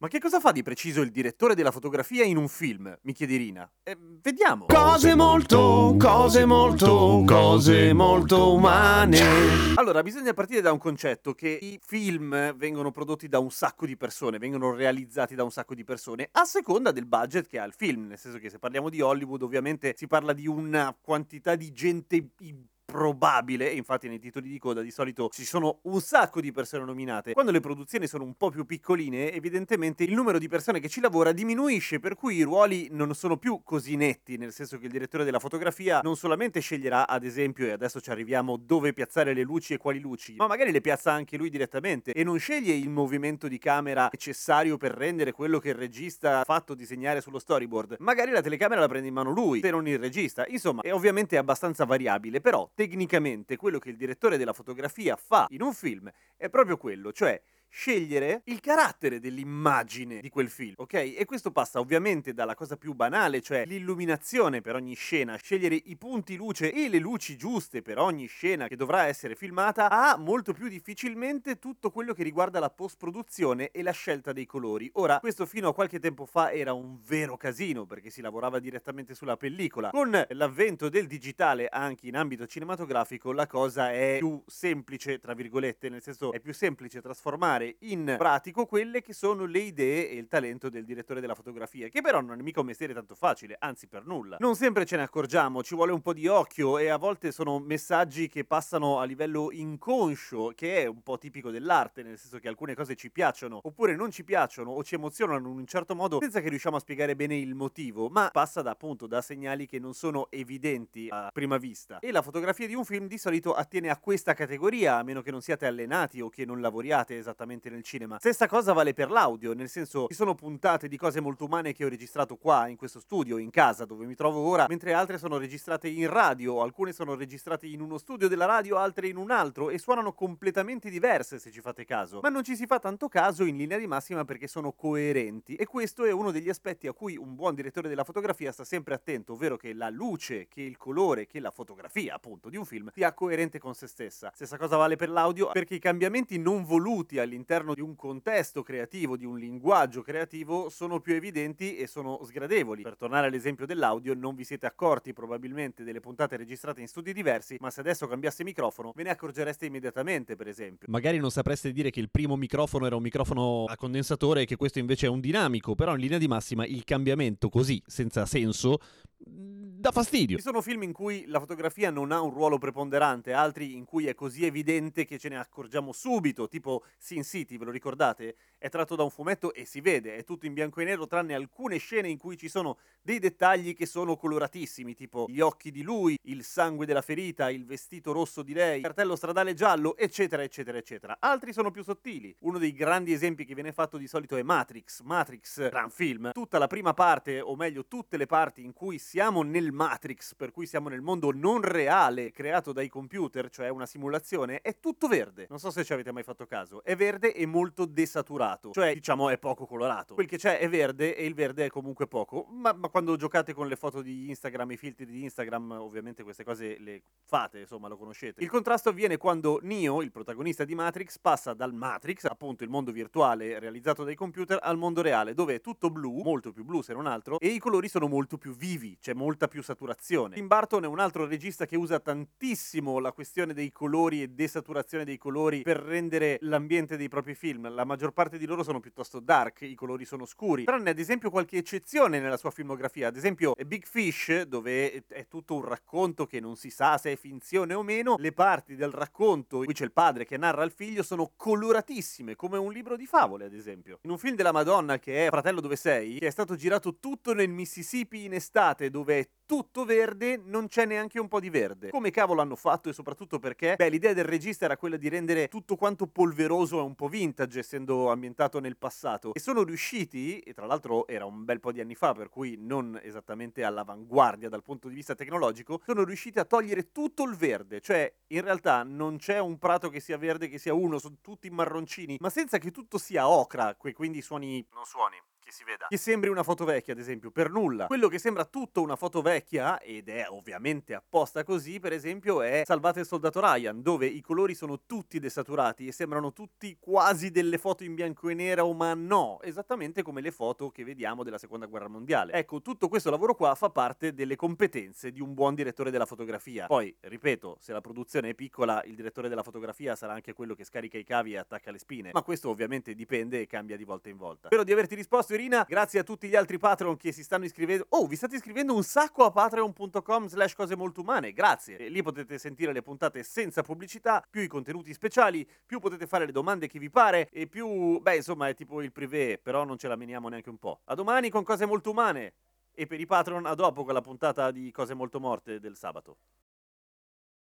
Ma che cosa fa di preciso il direttore della fotografia in un film? Mi chiede Irina. Eh, vediamo. Cose molto, cose molto, cose molto umane. Allora, bisogna partire da un concetto che i film vengono prodotti da un sacco di persone, vengono realizzati da un sacco di persone, a seconda del budget che ha il film. Nel senso che se parliamo di Hollywood, ovviamente si parla di una quantità di gente probabile, infatti nei titoli di coda di solito ci sono un sacco di persone nominate. Quando le produzioni sono un po' più piccoline, evidentemente il numero di persone che ci lavora diminuisce, per cui i ruoli non sono più così netti, nel senso che il direttore della fotografia non solamente sceglierà, ad esempio, e adesso ci arriviamo, dove piazzare le luci e quali luci, ma magari le piazza anche lui direttamente e non sceglie il movimento di camera necessario per rendere quello che il regista ha fatto disegnare sullo storyboard. Magari la telecamera la prende in mano lui, se non il regista. Insomma, è ovviamente abbastanza variabile, però tecnicamente quello che il direttore della fotografia fa in un film è proprio quello, cioè scegliere il carattere dell'immagine di quel film, ok? E questo passa ovviamente dalla cosa più banale, cioè l'illuminazione per ogni scena, scegliere i punti luce e le luci giuste per ogni scena che dovrà essere filmata, a molto più difficilmente tutto quello che riguarda la post-produzione e la scelta dei colori. Ora, questo fino a qualche tempo fa era un vero casino perché si lavorava direttamente sulla pellicola. Con l'avvento del digitale anche in ambito cinematografico la cosa è più semplice, tra virgolette, nel senso è più semplice trasformare trasformare in pratico quelle che sono le idee e il talento del direttore della fotografia, che però non è mica un mestiere tanto facile, anzi per nulla. Non sempre ce ne accorgiamo, ci vuole un po' di occhio e a volte sono messaggi che passano a livello inconscio, che è un po' tipico dell'arte, nel senso che alcune cose ci piacciono oppure non ci piacciono o ci emozionano in un certo modo senza che riusciamo a spiegare bene il motivo, ma passa da appunto da segnali che non sono evidenti a prima vista. E la fotografia di un film di solito attiene a questa categoria, a meno che non siate allenati o che non lavoriate esattamente esattamente nel cinema. Stessa cosa vale per l'audio, nel senso ci sono puntate di cose molto umane che ho registrato qua, in questo studio, in casa dove mi trovo ora, mentre altre sono registrate in radio, alcune sono registrate in uno studio della radio, altre in un altro e suonano completamente diverse se ci fate caso. Ma non ci si fa tanto caso in linea di massima perché sono coerenti e questo è uno degli aspetti a cui un buon direttore della fotografia sta sempre attento, ovvero che la luce, che il colore, che la fotografia appunto di un film sia coerente con se stessa. Stessa cosa vale per l'audio perché i cambiamenti non voluti all'interno all'interno di un contesto creativo, di un linguaggio creativo, sono più evidenti e sono sgradevoli. Per tornare all'esempio dell'audio, non vi siete accorti probabilmente delle puntate registrate in studi diversi, ma se adesso cambiasse microfono ve ne accorgereste immediatamente, per esempio. Magari non sapreste dire che il primo microfono era un microfono a condensatore e che questo invece è un dinamico, però in linea di massima il cambiamento così, senza senso, dà fastidio. Ci sono film in cui la fotografia non ha un ruolo preponderante, altri in cui è così evidente che ce ne accorgiamo subito, tipo Sin City, ve lo ricordate? È tratto da un fumetto e si vede, è tutto in bianco e nero, tranne alcune scene in cui ci sono dei dettagli che sono coloratissimi, tipo gli occhi di lui, il sangue della ferita, il vestito rosso di lei, il cartello stradale giallo, eccetera, eccetera, eccetera. Altri sono più sottili. Uno dei grandi esempi che viene fatto di solito è Matrix. Matrix, gran film. Tutta la prima parte, o meglio tutte le parti in cui siamo nel Matrix, per cui siamo nel mondo non reale creato dai computer, cioè una simulazione, è tutto verde. Non so se ci avete mai fatto caso. È verde e molto desaturato, cioè diciamo è poco colorato. Quel che c'è è verde e il verde è comunque poco, ma, ma quando giocate con le foto di Instagram, i filtri di Instagram, ovviamente queste cose le fate, insomma lo conoscete. Il contrasto avviene quando Neo, il protagonista di Matrix, passa dal Matrix, appunto il mondo virtuale realizzato dai computer, al mondo reale, dove è tutto blu, molto più blu se non altro, e i colori sono molto più vivi, c'è molta più più saturazione. Tim Burton è un altro regista che usa tantissimo la questione dei colori e desaturazione dei colori per rendere l'ambiente dei propri film. La maggior parte di loro sono piuttosto dark, i colori sono scuri. Tranne ad esempio qualche eccezione nella sua filmografia, ad esempio Big Fish, dove è tutto un racconto che non si sa se è finzione o meno, le parti del racconto cui c'è il padre che narra al figlio sono coloratissime, come un libro di favole, ad esempio. In un film della Madonna che è Fratello dove sei, che è stato girato tutto nel Mississippi in estate, dove è tutto verde, non c'è neanche un po' di verde. Come cavolo hanno fatto e soprattutto perché? Beh, l'idea del regista era quella di rendere tutto quanto polveroso e un po' vintage, essendo ambientato nel passato. E sono riusciti, e tra l'altro era un bel po' di anni fa, per cui non esattamente all'avanguardia dal punto di vista tecnologico, sono riusciti a togliere tutto il verde. Cioè, in realtà non c'è un prato che sia verde che sia uno, sono tutti marroncini, ma senza che tutto sia ocra, quindi suoni... non suoni che si veda. Che sembri una foto vecchia, ad esempio, per nulla. Quello che sembra tutto una foto vecchia, ed è ovviamente apposta così, per esempio, è Salvate il soldato Ryan, dove i colori sono tutti desaturati e sembrano tutti quasi delle foto in bianco e nero, ma no, esattamente come le foto che vediamo della seconda guerra mondiale. Ecco, tutto questo lavoro qua fa parte delle competenze di un buon direttore della fotografia. Poi, ripeto, se la produzione è piccola, il direttore della fotografia sarà anche quello che scarica i cavi e attacca le spine. Ma questo ovviamente dipende e cambia di volta in volta. Spero di averti risposto, Irina. Grazie a tutti gli altri Patreon che si stanno iscrivendo. Oh, vi state iscrivendo un sacco a patreon.com slash cose molto umane. Grazie. E lì potete sentire le puntate senza pubblicità, più i contenuti speciali, più potete fare le domande che vi pare e più... Beh, insomma, è tipo il privé, però non ce la meniamo neanche un po'. A domani con cose molto umane. E per i Patreon a dopo con la puntata di Cose molto morte del sabato.